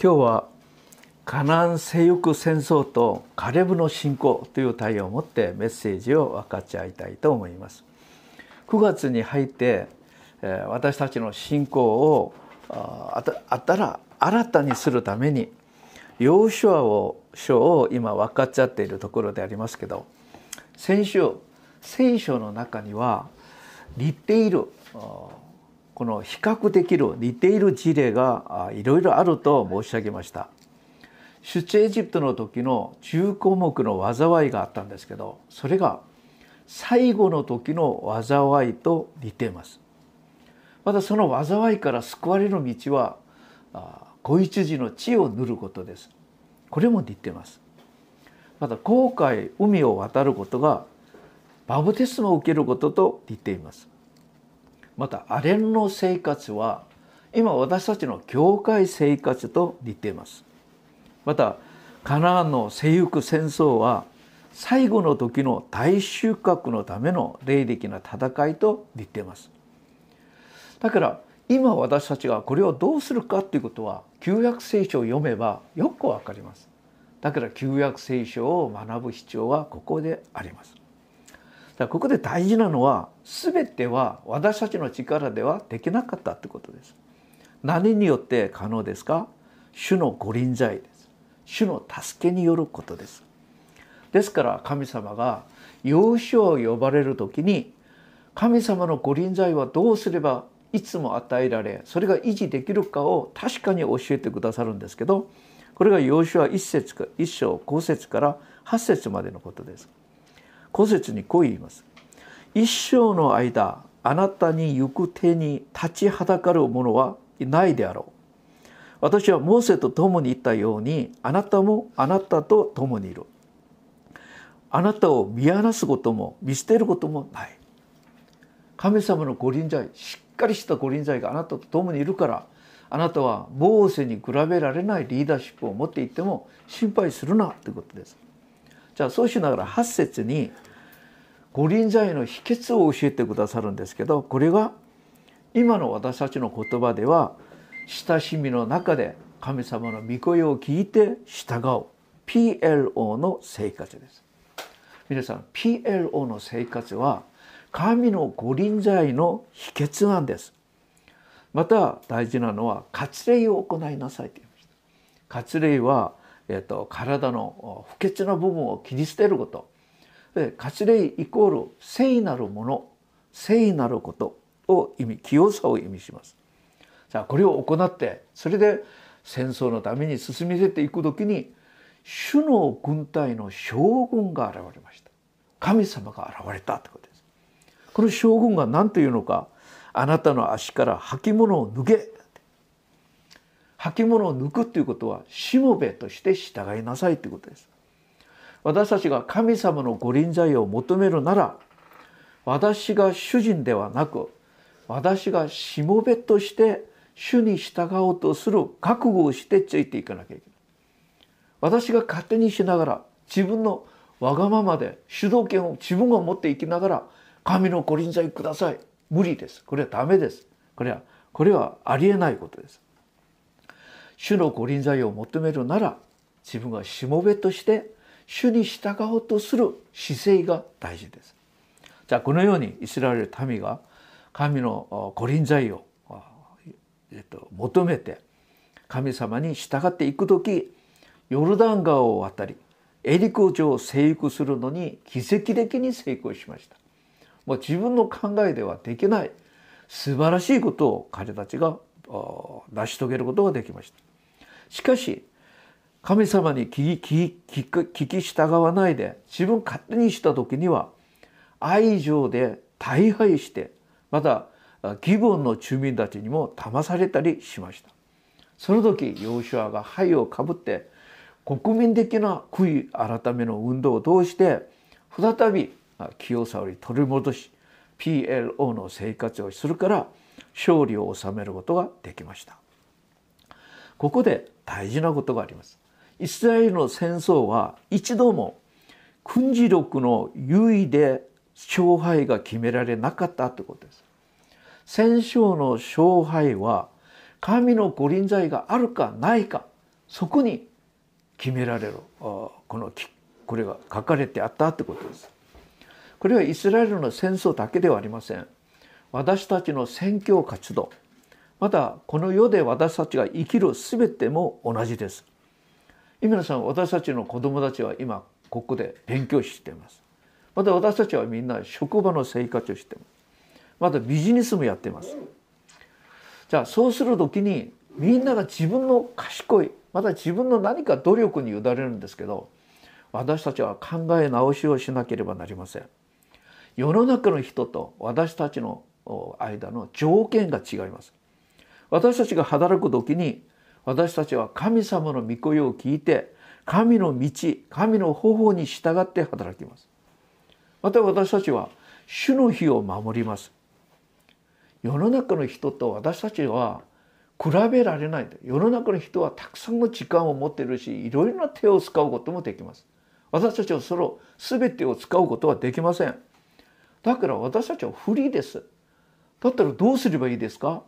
今日はカナン西域戦争とカレブの信仰という題を持ってメッセージを分かち合いたいと思います。9月に入って私たちの信仰をあったら新たにするためにヨーシュアを書を今分かっちゃっているところでありますけど先週聖書の中には似ているこの比較できる似ている事例がいろいろあると申し上げました。出エジプトの時の10項目の災いがあったんですけどそれが最後の時の災いと似ています。またその災いから救われる道は子羊の血を塗ることです。これも似ています。また航海海を渡ることがバブテスマを受けることと似ています。またアレンの生活は今私たちの教会生活と似ています。またカナンの生育戦争は最後の時の大収穫のための霊的な戦いと似ています。だから今私たちがこれをどうするかということは旧約聖書を読めばよくわかります。だから旧約聖書を学ぶ必要はここであります。ここで大事なのは全ては私たちの力ではできなかったってことです。何によって可能ですか？主の御臨在です。主の助けによることです。ですから神様が養子を呼ばれる時に神様の御臨在はどうすればいつも与えられそれが維持できるかを確かに教えてくださるんですけどこれが養子は一節か一章五節から八節までのことです。古節にこう言います。一生の間あなたに行く手に立ちはだかる者はいないであろう。私はモーセと共に行ったようにあなたもあなたと共にいる。あなたを見放すことも見捨てることもない。神様の御臨在しっかりした御臨在があなたと共にいるからあなたはモーセに比べられないリーダーシップを持っていても心配するなということです。じゃあそうしながら8節に五輪在の秘訣を教えてくださるんですけどこれが今の私たちの言葉では親しみの中で神様の御声を聞いて従う PLO の生活です。皆さん PLO の生活は神の五輪在の秘訣なんです。また大事なのは割礼を行いなさいと言いました。割礼はえーと、体の不潔な部分を切り捨てること。で割礼イコール聖なるもの聖なることを意味清さを意味します。さあこれを行ってそれで戦争のために進み出ていく時に主の軍隊の将軍が現れました神様が現れたってことですこの将軍が何というのかあなたの足から履物を脱げ履物を抜くっていうことはしもべとして従いなさいということです。私たちが神様の御臨在を求めるなら私が主人ではなく私がしもべとして主に従おうとする覚悟をしてついていかなきゃいけない。私が勝手にしながら自分のわがままで主導権を自分が持っていきながら神の御臨在ください。無理です。これはダメです。これは、これはありえないことです。主の御臨在を求めるなら自分がしもべとして主に従おうとする姿勢が大事です。じゃあこのようにイスラエル民が神の御臨在を、えっと、求めて神様に従っていく時ヨルダン川を渡りエリコ城を征服するのに奇跡的に成功しました。もう自分の考えではできない素晴らしいことを彼たちが成し遂げることができました。しかし神様に聞き聞き従わないで自分勝手にした時には愛情で大敗してまた義分の住民たちにも騙されたりしましたその時ヨーシュアが灰をかぶって国民的な悔い改めの運動を通して再び清さを取り戻し PLO の生活をするから勝利を収めることができましたここで大事なことがあります。イスラエルの戦争は一度も軍事力の優位で勝敗が決められなかったということです。戦勝の勝敗は神の御臨在があるかないかそこに決められるこのこれが書かれてあったってことです。これはイスラエルの戦争だけではありません。私たちの宣教活動またこの世で私たちが生きる全ても同じです。皆さん私たちの子供たちは今ここで勉強してます。また私たちはみんな職場の生活をしてます。またビジネスもやってます。じゃあそうする時にみんなが自分の賢いまた自分の何か努力に委ねるんですけど私たちは考え直しをしなければなりません。世の中の人と私たちの間の条件が違います。私たちが働く時に私たちは神様の御声を聞いて神の道神の方法に従って働きます。また私たちは主の日を守ります。世の中の人と私たちは比べられない。世の中の人はたくさんの時間を持ってるしいろいろな手を使うこともできます。私たちはその全てを使うことはできません。だから私たちはフリーです。だったらどうすればいいですか？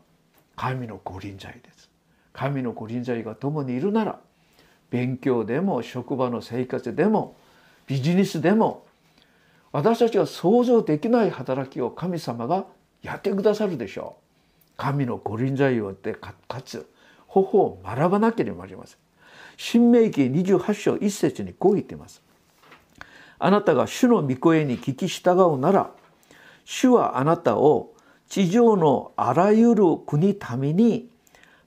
神の御臨在です。神の御臨在が共にいるなら勉強でも職場の生活でもビジネスでも私たちが想像できない働きを神様がやってくださるでしょう。神の御臨在をってかつ方法を学ばなければなりません。新明記28章1節にこう言っています。あなたが主の御声に聞き従うなら主はあなたを地上のあらゆる国民に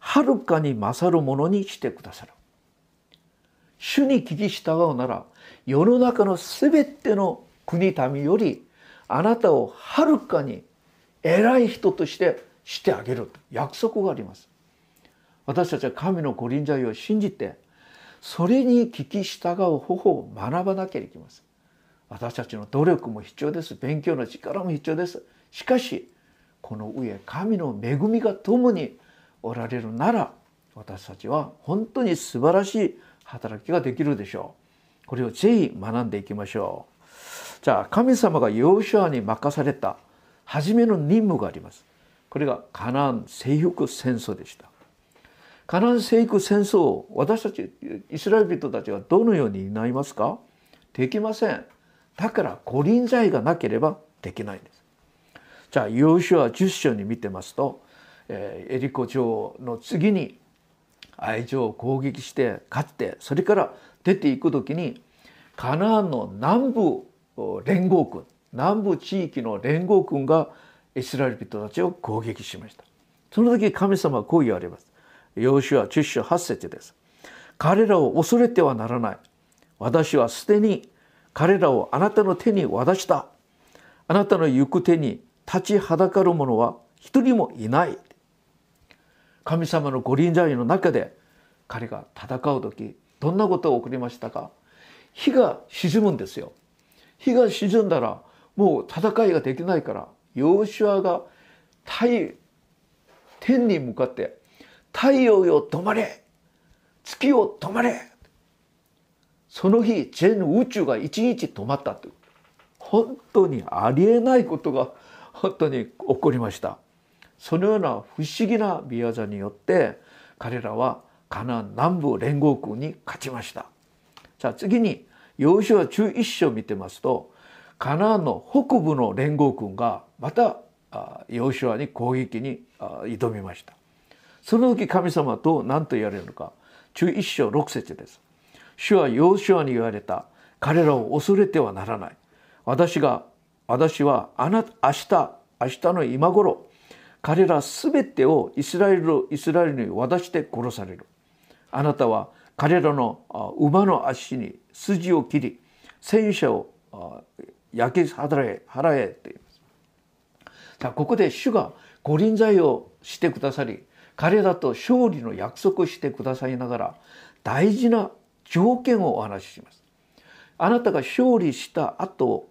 はるかに勝るものにしてくださる。主に聞き従うなら世の中の全ての国民よりあなたをはるかに偉い人としてしてあげる約束があります。私たちは神の御臨在を信じてそれに聞き従う方法を学ばなきゃいけません。私たちの努力も必要です。勉強の力も必要です。しかしこの上神の恵みが共におられるなら私たちは本当に素晴らしい働きができるでしょう。これをぜひ学んでいきましょう。じゃあ神様がヨーシュアに任された初めの任務があります。これがカナン征服戦争でした。カナン征服戦争を私たちイスラエル人たちはどのように担いますか？できません。だから五輪罪がなければできないんです。じゃあヨーシュア10章に見てますと、えー、エリコ女王の次に愛情を攻撃して勝ってそれから出ていく時にカナンの南部連合軍南部地域の連合軍がイスラエル人たちを攻撃しました。その時神様はこう言われますヨーシュア10章8節です。彼らを恐れてはならない。私はすでに彼らをあなたの手に渡した。あなたの行く手に立ちはだかる者は一人もいない。神様の御臨在の中で彼が戦う時どんなことが起こりましたか？火が沈むんですよ。火が沈んだらもう戦いができないからヨーシュアが太天に向かって「太陽よ止まれ月よ止まれ」その日全宇宙が一日止まったという本当にありえないことが本当に起こりました。そのような不思議な宮業によって彼らはカナン南部連合軍に勝ちました。じゃあ次にヨーシュア11章を見てますとカナンの北部の連合軍がまたヨーシュアに攻撃に挑みました。その時神様と何と言われるのか11章6節です。主はヨーシュアに言われた彼らを恐れてはならない。私が私はあなた明日明日の今頃彼らすべてをイスラエルイスラエルに渡して殺される。あなたは彼らの馬の足に筋を切り戦車を焼き払え払えって言います。さあここで主が御臨在をしてくださり彼らと勝利の約束をしてくださいながら大事な条件をお話しします。あなたが勝利した後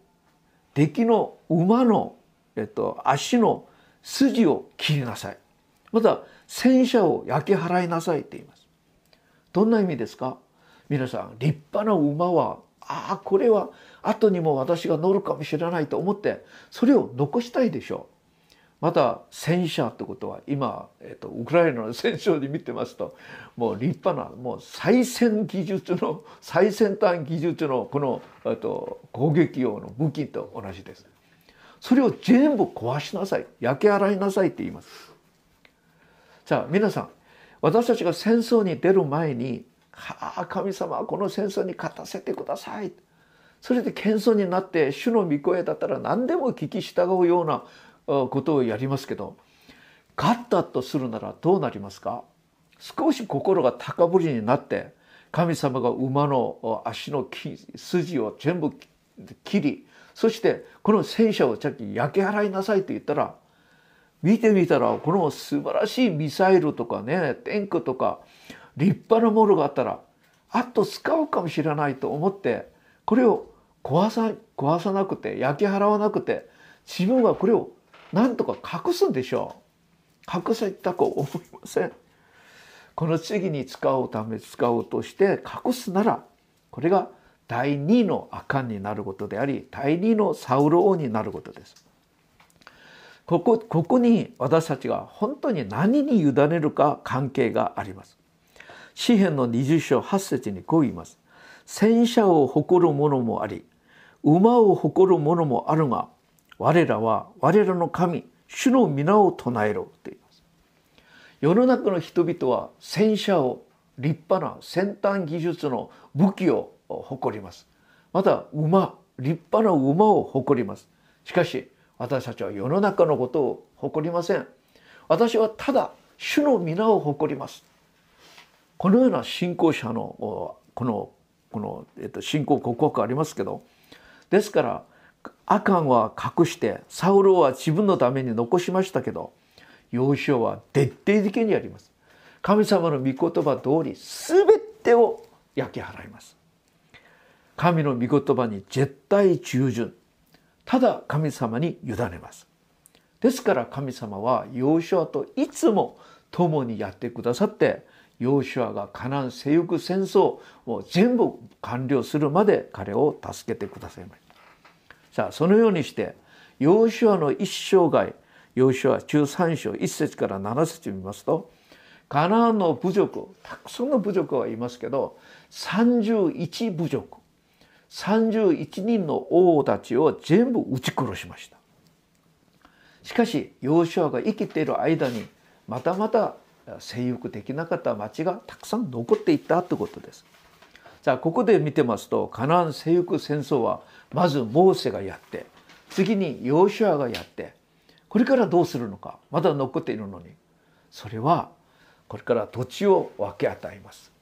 敵の馬の、えっと、足の筋を切りなさい。また戦車を焼き払いなさいって言います。どんな意味ですか？皆さん立派な馬はああこれは後にも私が乗るかもしれないと思ってそれを残したいでしょう。また戦車ってことは今、えっと、ウクライナの戦争で見てますともう立派なもう最先技術の最先端技術のこのと攻撃用の武器と同じです。それを全部壊しなさい。焼け洗いなさいって言います。さあ皆さん私たちが戦争に出る前に「はあ神様はこの戦争に勝たせてください」それで謙遜になって主の御声だったら何でも聞き従うようなことをやりますけど勝ったとするならどうなりますか？少し心が高ぶりになって神様が馬の足の筋を全部切りそしてこの戦車をちゃっき焼け払いなさいと言ったら見てみたらこの素晴らしいミサイルとかねテンクとか立派なものがあったらあと使うかもしれないと思ってこれを壊さ壊さなくて焼き払わなくて自分はこれをなんとか隠すんでしょう。隠せたと思いません。この次に使うため使おうとして隠すならこれが第二のアカンになることであり第二のサウロ王になることです。ここここに私たちが本当に何に委ねるか関係があります。詩篇の20章8節にこう言います。戦車を誇る者もあり馬を誇る者もあるが我らは我らの神主の皆を唱えろと言います。世の中の人々は戦車を立派な先端技術の武器を誇ります。また馬立派な馬を誇ります。しかし私たちは世の中のことを誇りません。私はただ主の皆を誇ります。このような信仰者のこのこの、えっと、信仰告白ありますけどですからアカンは隠してサウロは自分のために残しましたけど幼少は徹底的にやります。神様の御言葉通り全てを焼き払います。神の御言葉に絶対従順。ただ神様に委ねます。ですから神様は幼少といつも共にやってくださってヨーシュアがカナン征服戦争を全部完了するまで彼を助けてくださいましたさあそのようにしてヨーシュアの一生涯ヨーシュア13章1節から7節見ますとカナンの部族たくさんの部族はいますけど31部族31人の王たちを全部撃ち殺しましたしかしヨーシュアが生きている間にまたまた征服できなかった町がたくさん残っていったってことです。じゃあここで見てますとカナン征服戦争はまずモーセがやって次にヨーシュアがやってこれからどうするのかまだ残っているのにそれはこれから土地を分け与えます。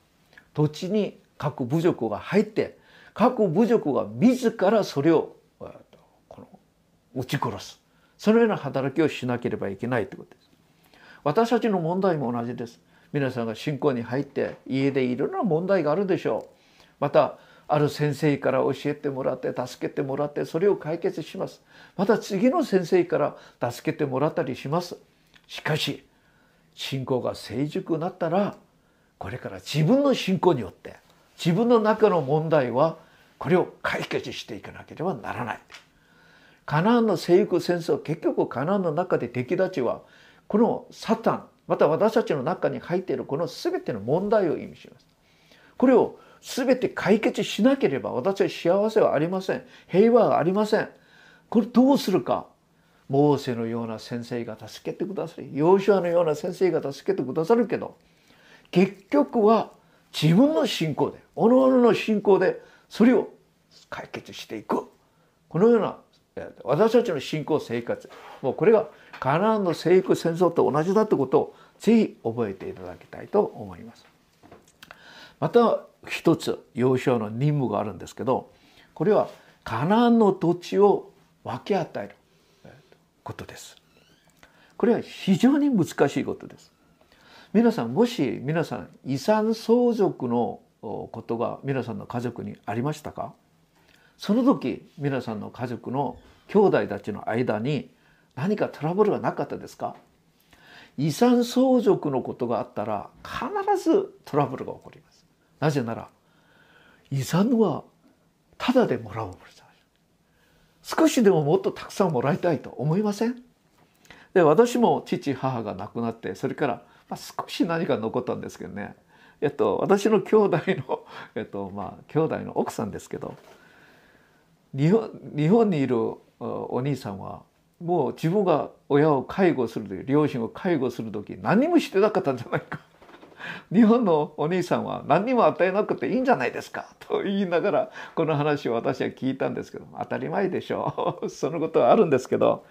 土地に各部族が入って各部族が自らそれをこの撃ち殺す。そのような働きをしなければいけないということです。私たちの問題も同じです。皆さんが信仰に入って家でいろんな問題があるでしょう。またある先生から教えてもらって助けてもらってそれを解決します。また次の先生から助けてもらったりします。しかし信仰が成熟になったらこれから自分の信仰によって自分の中の問題はこれを解決していかなければならない。カナンの征服戦争結局カナンの中で敵たちはこのサタンまた私たちの中に入っているこの全ての問題を意味します。これを全て解決しなければ私は幸せはありません。平和はありません。これどうするか。モーセのような先生が助けてくださり、ヨーシュアのような先生が助けてくださるけど、結局は自分の信仰で、おのおのの信仰でそれを解決していく。このような私たちの信仰生活、もうこれがカナンの征服戦争と同じだということをぜひ覚えていただきたいと思います。また一つ幼少の任務があるんですけどこれはカナンの土地を分け与えることです。これは非常に難しいことです。皆さんもし皆さん遺産相続のことが皆さんの家族にありましたか？その時皆さんの家族の兄弟たちの間に何かトラブルはなかったですか？遺産相続のことがあったら必ずトラブルが起こります。なぜなら遺産はただでもらうものじゃない。少しでももっとたくさんもらいたいと思いません？で私も父母が亡くなってそれから、まあ、少し何か残ったんですけどね。えっと私の兄弟の えっとまあ兄弟の奥さんですけど日本日本にいるお兄さんはもう自分が親を介護する時両親を介護する時何もしてなかったんじゃないか。日本のお兄さんは何にも与えなくていいんじゃないですかと言いながらこの話を私は聞いたんですけど当たり前でしょう。そのことはあるんですけど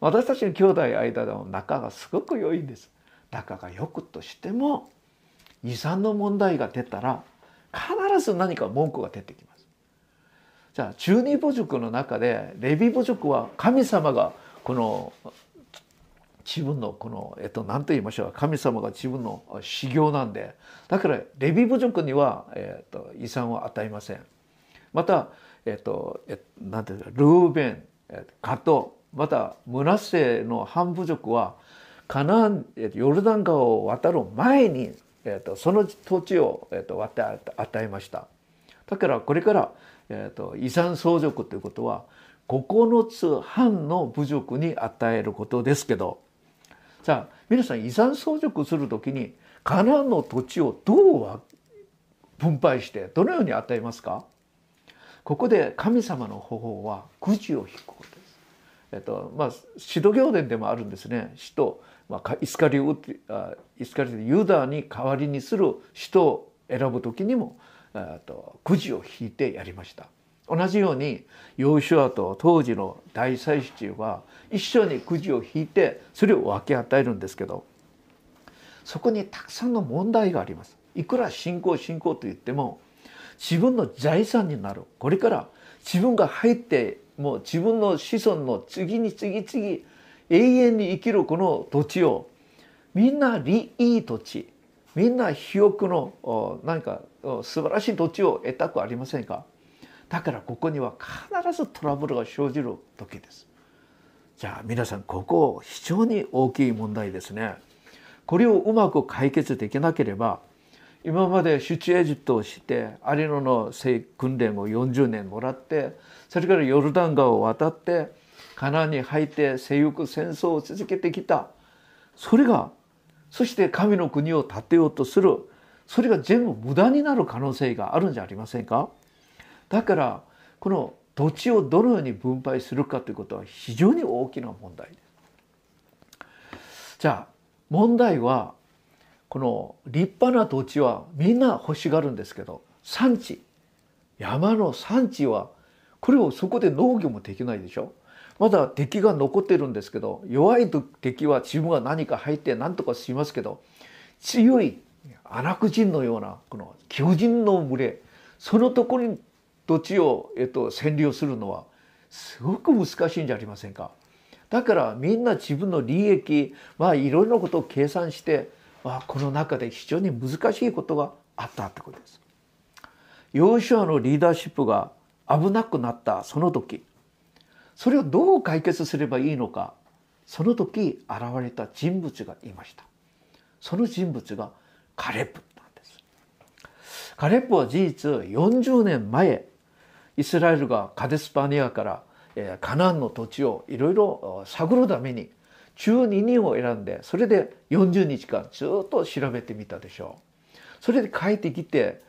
私たちの兄弟間でも仲がすごく良いんです。仲が良くとしても遺産の問題が出たら必ず何か文句が出てきます。じゃあ中二母塾の中でレビ母塾は神様がこの自分のこの、えっと、何と言いましょう神様が自分の修行なんでだからレビ部族には、えっと、遺産を与えません。また、えっと、えなんていうかルーベンガトまたムナッセの半部族はカナンヨルダン川を渡る前に、えっと、その土地を、えっと、与えました。だからこれから、えっと、遺産相続ということは9つ半の部族に与えることですけど。じゃあ皆さん遺産相続する時にカナンの土地をどう分配してどのように与えますか？ここで神様の方法はくじを引くこと。です。えっとまあ、使徒行伝でもあるんですね。使徒、まあ、イスカリオイスカリユダに代わりにする使徒を選ぶ時にも、えっと、くじを引いてやりました。同じようにヨーシュアと当時の大祭司は一緒にくじを引いてそれを分け与えるんですけどそこにたくさんの問題があります。いくら信仰信仰と言っても自分の財産になるこれから自分が入ってもう自分の子孫の次に次々永遠に生きるこの土地をみんないい土地みんな肥沃の何か素晴らしい土地を得たくありませんか？だからここには必ずトラブルが生じる時です。じゃあ皆さんここ非常に大きい問題ですね。これをうまく解決できなければ今まで出エジプトをしてアリノの訓練を40年もらってそれからヨルダン川を渡ってカナに入って生育戦争を続けてきた。それがそして神の国を建てようとする。それが全部無駄になる可能性があるんじゃありませんか？だからこの土地をどのように分配するかということは非常に大きな問題です。じゃあ問題はこの立派な土地はみんな欲しがるんですけど産地。山の産地はこれをそこで農業もできないでしょ？まだ敵が残ってるんですけど弱い敵は自分が何か入って何とかしますけど強いアナク人のようなこの巨人の群れそのところに土地を、えっと、占領するのはすごく難しいんじゃありませんか？だからみんな自分の利益まあいろいろなことを計算して、まあ、この中で非常に難しいことがあったってことです。ヨーシュアのリーダーシップが危なくなったその時それをどう解決すればいいのかその時現れた人物がいました。その人物がカレップなんです。カレップは事実40年前イスラエルがカデスパニアからカナンの土地をいろいろ探るために12人を選んでそれで40日間ずっと調べてみたでしょう。それで帰ってきて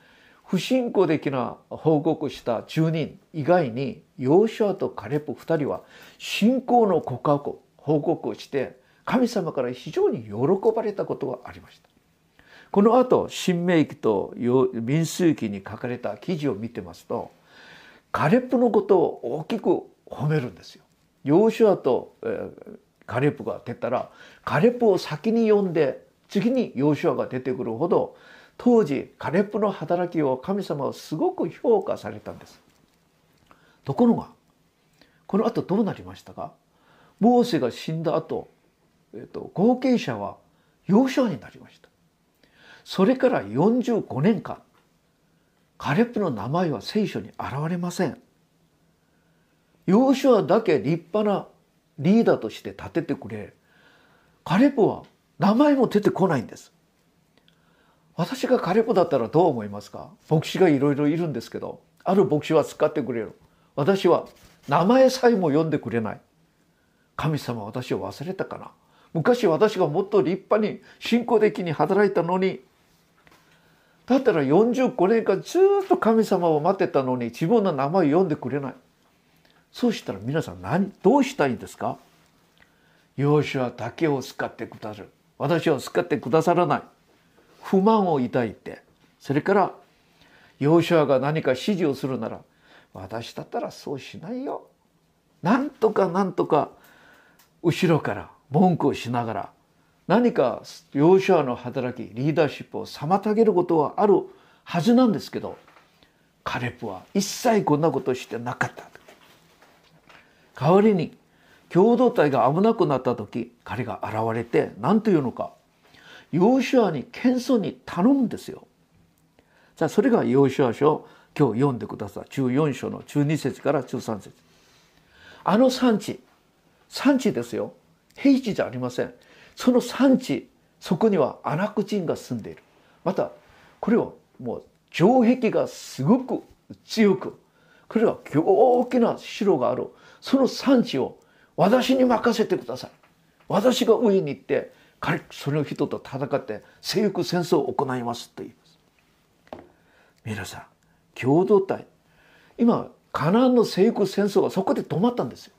不信仰的な報告した10人以外にヨーシュアとカレプ2人は信仰の告白報告をして神様から非常に喜ばれたことがありました。この後新明記と民数記に書かれた記事を見てますとカレプのことを大きく褒めるんですよ。ヨーシュアと、え、カレプが出たらカレプを先に呼んで次にヨーシュアが出てくるほど当時カレプの働きを神様はすごく評価されたんです。ところがこの後どうなりましたか？モーセが死んだ後、えーと、後継者はヨーシュアになりました。それから45年間カレプの名前は聖書に現れません。ヨーシュアだけ立派なリーダーとして立ててくれ。カレプは名前も出てこないんです。私がカレプだったらどう思いますか？牧師がいろいろいるんですけど、ある牧師は使ってくれる。私は名前さえも読んでくれない。神様私を忘れたかな。昔私がもっと立派に信仰的に働いたのにだったら45年間ずっと神様を待ってたのに自分の名前を読んでくれない。そうしたら皆さん何どうしたいんですか？ヨシュアだけを使ってくださる。私を使ってくださらない。不満を抱いてそれからヨシュアが何か指示をするなら私だったらそうしないよ。なんとかなんとか後ろから文句をしながら何かヨシュアの働きリーダーシップを妨げることはあるはずなんですけどカレプは一切こんなことしてなかった。代わりに共同体が危なくなった時彼が現れて何というのか。ヨシュアに謙遜に頼むんですよ。じゃあそれがヨシュア書今日読んでください。14章の中2節から中3節。あの産地産地ですよ。平地じゃありません。その産地そこにはアナク人が住んでいる。またこれはもう城壁がすごく強く。これは大きな城がある。その産地を私に任せてください。私が上に行って彼その人と戦って征服戦争を行いますと言います。皆さん共同体。今カナンの征服戦争がそこで止まったんですよ。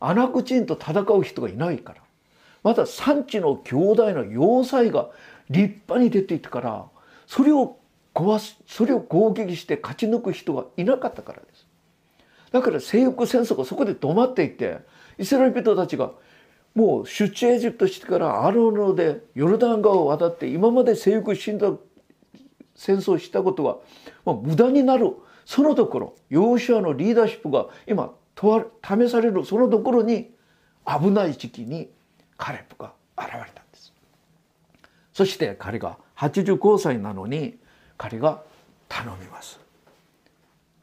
アナクチンと戦う人がいないから。また産地の兄弟の要塞が立派に出ていたからそれを壊すそれを攻撃して勝ち抜く人がいなかったからです。だから征服戦争がそこで止まっていてイスラエル人たちがもう出地エジプトしてからアロノでヨルダン川を渡って今まで征服死んだ戦争をしたことが、まあ、無駄になるそのところヨーシアのリーダーシップが今試されるそのところに危ない時期にカレプが現れたんです。そして彼が85歳なのに彼が頼みます。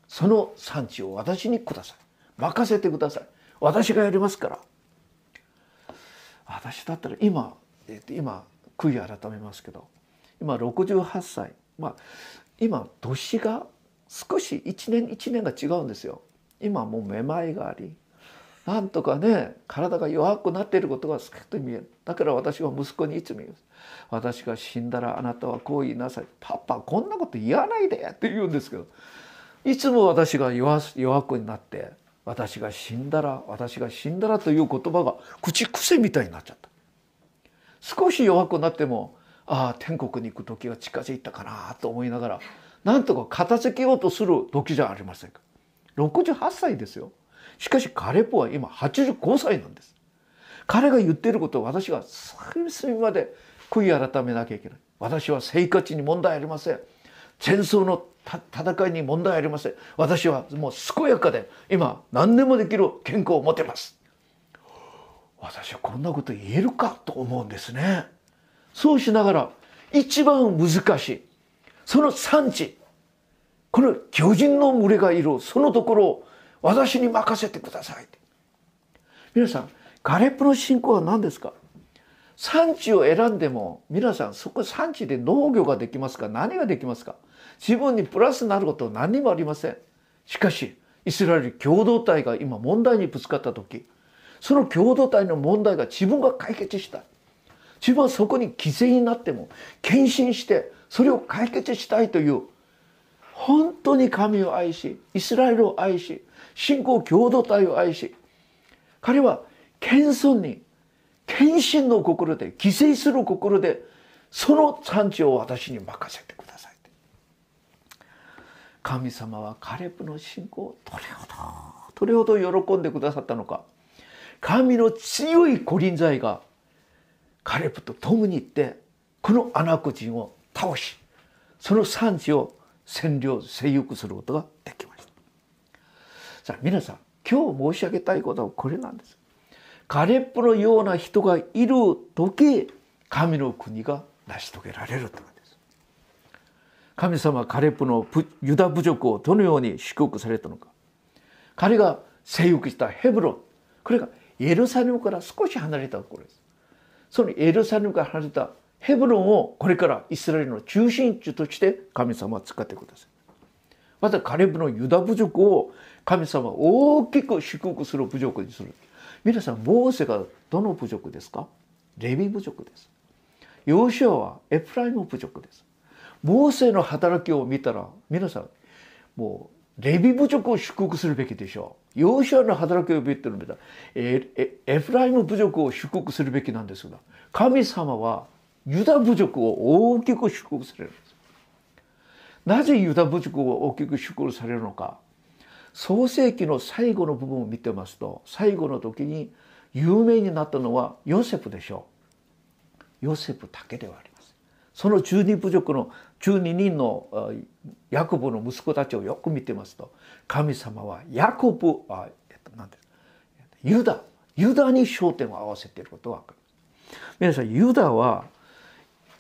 その産地を私にください。任せてください。私がやりますから。私だったら今、えー、今悔い改めますけど今68歳まあ今年が少し一年一年が違うんですよ。今もうめまいがありなんとかね体が弱くなっていることが透けて見える。だから私は息子にいつも言う私が死んだらあなたはこう言いなさい。パパこんなこと言わないでって言うんですけどいつも私が弱弱くなって私が死んだら私が死んだらという言葉が口癖みたいになっちゃった。少し弱くなってもああ天国に行く時が近づいたかなと思いながらなんとか片付けようとする時じゃありませんか。68歳ですよ。しかし彼ポは今85歳なんです。彼が言っていることを私が隅々まで悔い改めなきゃいけない。私は生活に問題ありません。戦争の戦いに問題ありません。私はもう健やかで今何でもできる健康を持てます。私はこんなこと言えるかと思うんですね。そうしながら一番難しいその産地この巨人の群れがいるそのところを私に任せてください。皆さんガレップの信仰は何ですか？産地を選んでも皆さんそこ産地で農業ができますか？何ができますか？自分にプラスになることは何にもありません。しかしイスラエル共同体が今問題にぶつかった時その共同体の問題が自分が解決した。い自分はそこに犠牲になっても献身してそれを解決したいという本当に神を愛しイスラエルを愛し信仰共同体を愛し彼は謙遜に献身の心で犠牲する心でその産地を私に任せてください。神様はカレプの信仰をどれほどどれほど喜んでくださったのか。神の強いコリン剤がカレプと共に行ってこのアナク人を倒しその産地を占領征服することができました。さあ皆さん今日申し上げたいことはこれなんです。カレップのような人がいる時神の国が成し遂げられると。神様カレプのユダ部族をどのように祝福されたのか。彼が征服したヘブロン。これがエルサレムから少し離れたところです。そのエルサレムから離れたヘブロンをこれからイスラエルの中心地として神様は使ってください。またカレブのユダ部族を神様は大きく祝福する部族にする。皆さん、モーセがどの部族ですか？レビ部族です。ヨシアはエフライム部族です。モーセの働きを見たら皆さんもうレビ部族を祝福するべきでしょう。ヨシアの働きを見てるんだエエフライム部族を祝福するべきなんですが神様はユダ部族を大きく祝福されるんです。なぜユダ部族を大きく祝福されるのか。創世紀の最後の部分を見てますと最後の時に有名になったのはヨセフでしょう。ヨセフだけではありその十二部族の十二人のヤコブの息子たちをよく見てますと神様はヤコブあ、えっと、何ですユダユダに焦点を合わせていることが分かる。皆さんユダは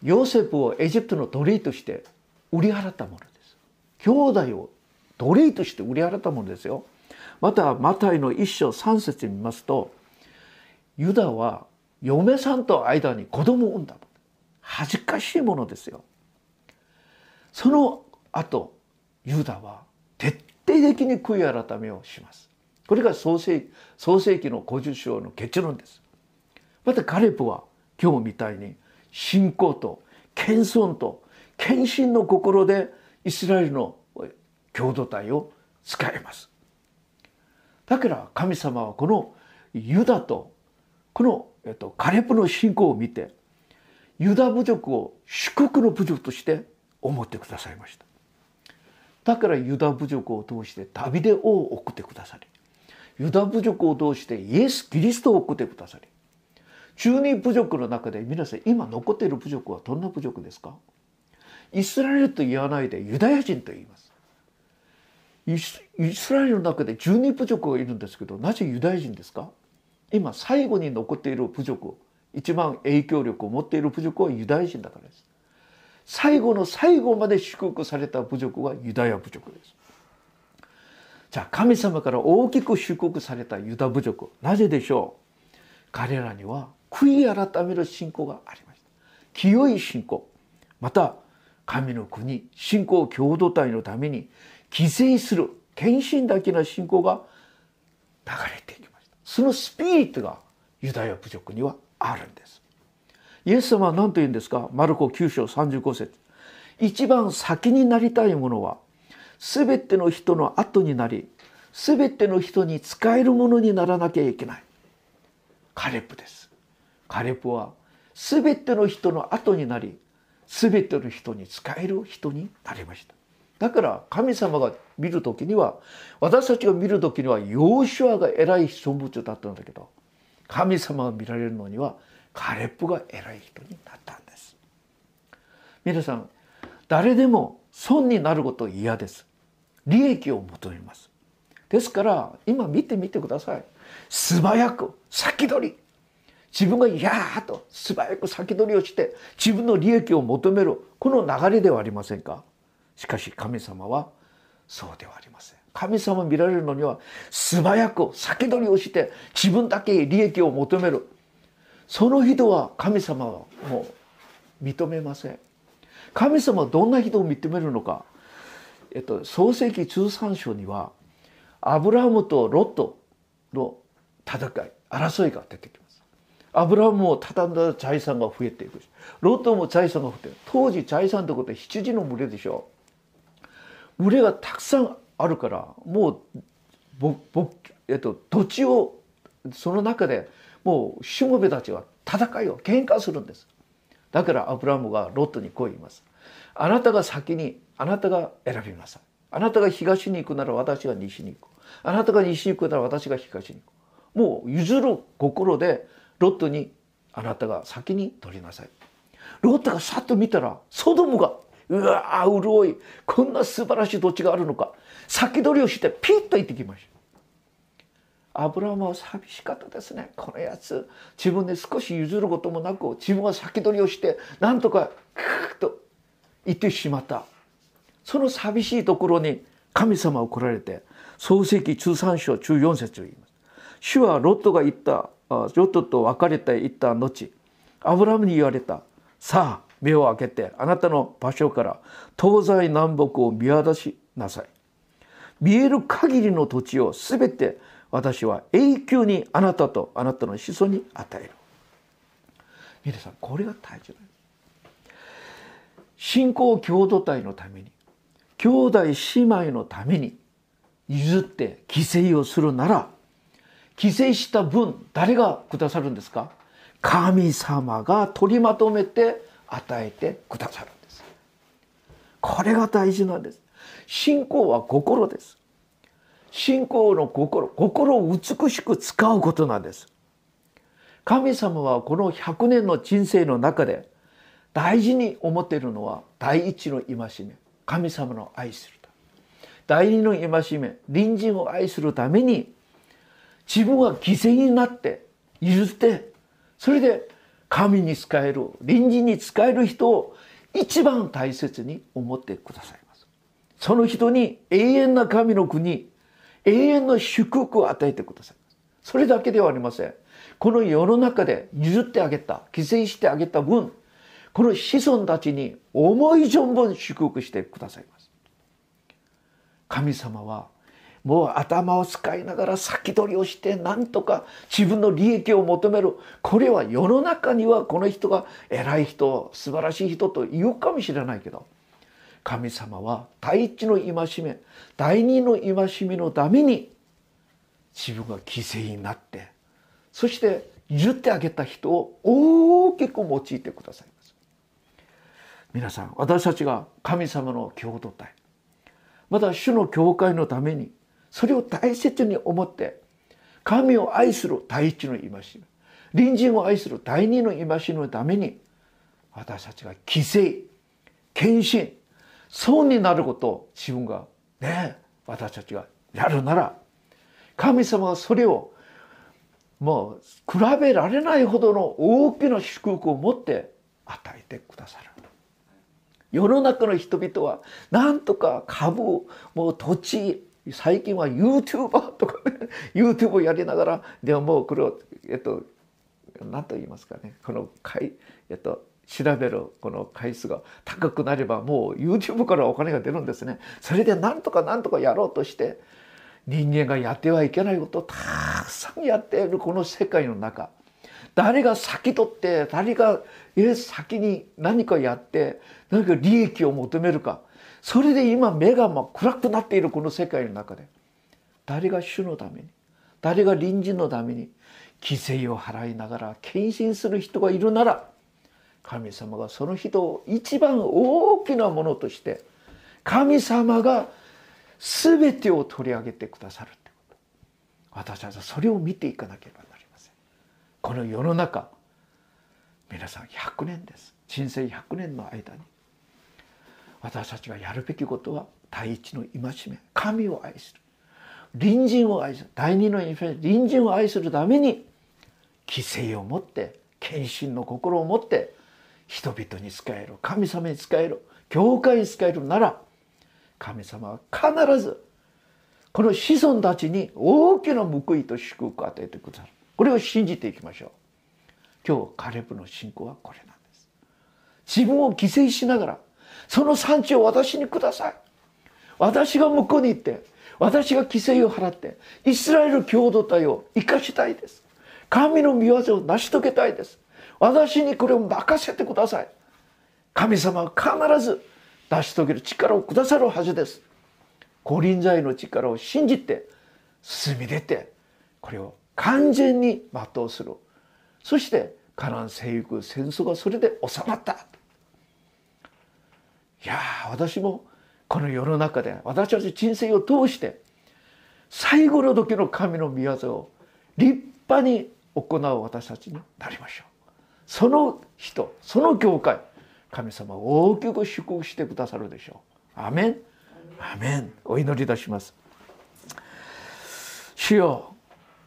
ヨセフをエジプトの奴隷として売り払ったものです。兄弟を奴隷として売り払ったものですよ。またマタイの一章三節見ますとユダは嫁さんと間に子供を産んだ恥ずかしいものですよ。その後ユダは徹底的に悔い改めをします。これが創世創世紀の50章の結論です。またカレプは今日みたいに信仰と謙遜と献身の心でイスラエルの共同体を使えます。だから神様はこのユダとこの、えっと、カレプの信仰を見てユダ部族を祝福の部族として思ってくださいました。だからユダ部族を通してダビデを送ってくださりユダ部族を通してイエス・キリストを送ってくださり中二部族の中で皆さん今残っている部族はどんな部族ですか？イスラエルと言わないでユダヤ人と言います。イスラエルの中で12部族がいるんですけどなぜユダヤ人ですか？今最後に残っている部族一番影響力を持っている部族はユダヤ人だからです。最後の最後まで祝福された部族はユダヤ部族です。じゃあ神様から大きく祝福されたユダ部族なぜでしょう？彼らには悔い改める信仰がありました。清い信仰。また神の国信仰共同体のために犠牲する献身だけな信仰が流れていきました。そのスピリットがユダヤ部族にはあるんです。イエス様は何と言うんですか？マルコ9章35節。一番先になりたいものは全ての人の後になり全ての人に使えるものにならなきゃいけない。カレプです。カレプは全ての人の後になり全ての人に使える人になりました。だから神様が見る時には私たちが見る時にはヨーシュアが偉い人物だったんだけど神様が見られるのにはカレプが偉い人になったんです。皆さん誰でも損になること嫌です。利益を求めます。ですから今見てみてください。素早く先取り。自分がやーと素早く先取りをして自分の利益を求める。この流れではありませんか。しかし神様はそうではありません。神様見られるのには素早く先取りをして自分だけ利益を求める。その人は神様はもう認めません。神様はどんな人を認めるのか、えっと、創世紀13章にはアブラハムとロットの戦い争いが出てきます。アブラハムもただんだ財産が増えていくしロットも財産が増えて当時財産ってことは羊の群れでしょ群れがたくさんあるからもうぼぼ、えっと、土地をその中でもうしもべたちは戦いを喧嘩するんです。だからアブラムがロットにこう言います。あなたが先にあなたが選びなさい。あなたが東に行くなら私が西に行くあなたが西に行くなら私が東に行くもう譲る心でロットにあなたが先に取りなさい。ロットがさっと見たらソドムがうわー潤い。こんな素晴らしい土地があるのか。先取りをしてピッと行ってきました。アブラハムは寂しかったですね。このやつ。自分で少し譲ることもなく自分が先取りをしてなんとかクーッと言ってしまった。その寂しいところに神様を来られて創世記中3章中4節を言います。主はロットが言ったロットと別れていった後アブラムに言われた。さあ目を開けてあなたの場所から東西南北を見渡しなさい。見える限りの土地を全て私は永久にあなたとあなたの子孫に与える。皆さんこれが大事です信仰共同体のために兄弟姉妹のために譲って犠牲をするなら犠牲した分誰がくださるんですか？神様が取りまとめて与えてくださるんです。これが大事なんです。信仰は心です。信仰の心心を美しく使うことなんです。神様はこの100年の人生の中で大事に思っているのは第一の戒め。神様の愛する第二の戒め隣人を愛するために自分は犠牲になって譲ってそれで神に仕える隣人に仕える人を一番大切に思ってくださいます。その人に永遠な神の国永遠の祝福を与えてくださいそれだけではありません。この世の中で譲ってあげた犠牲してあげた分この子孫たちに思い存分祝福してくださいます。神様はもう頭を使いながら先取りをして何とか自分の利益を求める。これは世の中にはこの人が偉い人素晴らしい人と言うかもしれないけど神様は第一の戒め第二の戒めのために自分が犠牲になってそして譲ってあげた人を大きく用いてくださいます。皆さん私たちが神様の共同体また主の教会のためにそれを大切に思って神を愛する第一の戒め隣人を愛する第二の戒めのために私たちが犠牲献身損になることを自分がね私たちがやるなら神様はそれをもう比べられないほどの大きな祝福を持って与えてくださる。世の中の人々はなんとか株もう土地最近は YouTuber とかね YouTube をやりながらでももうこれをえっと何と言いますかねこの回えっと調べるこの回数が高くなればもう YouTube からお金が出るんですね。それでなんとかなんとかやろうとして人間がやってはいけないことをたくさんやっているこの世界の中誰が先取って誰が先に何かやって何か利益を求めるかそれで今目が暗くなっているこの世界の中で誰が主のために誰が隣人のために犠牲を払いながら献身する人がいるなら神様がその人を一番大きなものとして神様が全てを取り上げてくださるってこと。私たちはそれを見ていかなければなりません。この世の中皆さん100年です。人生100年の間に。私たちがやるべきことは第一の戒め神を愛する。隣人を愛する。第二の隣人を愛するために犠牲を持って献身の心を持って人々に仕える神様に仕える教会に仕えるなら神様は必ずこの子孫たちに大きな報いと祝福を与えてくださる。これを信じていきましょう。今日カレブの信仰はこれなんです。自分を犠牲しながらその産地を私にください。私が向こうに行って私が犠牲を払ってイスラエル共同体を生かしたいです。神の御業を成し遂げたいです。私にこれを任せてください。神様は必ず成し遂げる力をくださるはずです。五輪財の力を信じて進み出てこれを完全に全うする。そしてカナン征服戦争がそれで収まった。いや私もこの世の中で私たち人生を通して最後の時の神の御業を立派に行う私たちになりましょう。その人その教会神様を大きく祝福してくださるでしょう。アメン。アメン。お祈りいたします。主よ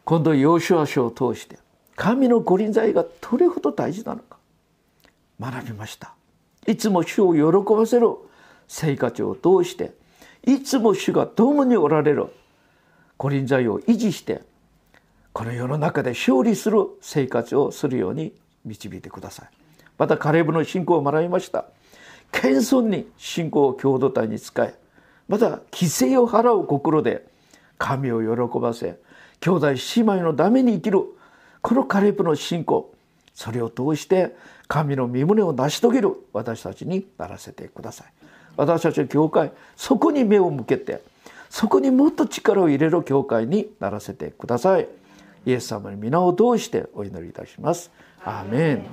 今度ヨシュア書を通して神の御臨在がどれほど大事なのか学びました。いつも主を喜ばせる生活を通して。いつも主が共におられる御臨在を維持して。この世の中で勝利する生活をするように導いてください。またカレブの信仰を学びました。謙遜に信仰を共同体に使え。また犠牲を払う心で。神を喜ばせ。兄弟姉妹のために生きるこのカレブの信仰。それを通して神の身旨を成し遂げる私たちにならせてください。私たちの教会そこに目を向けてそこにもっと力を入れる教会にならせてください。イエス様に皆を通してお祈りいたします。アーメン。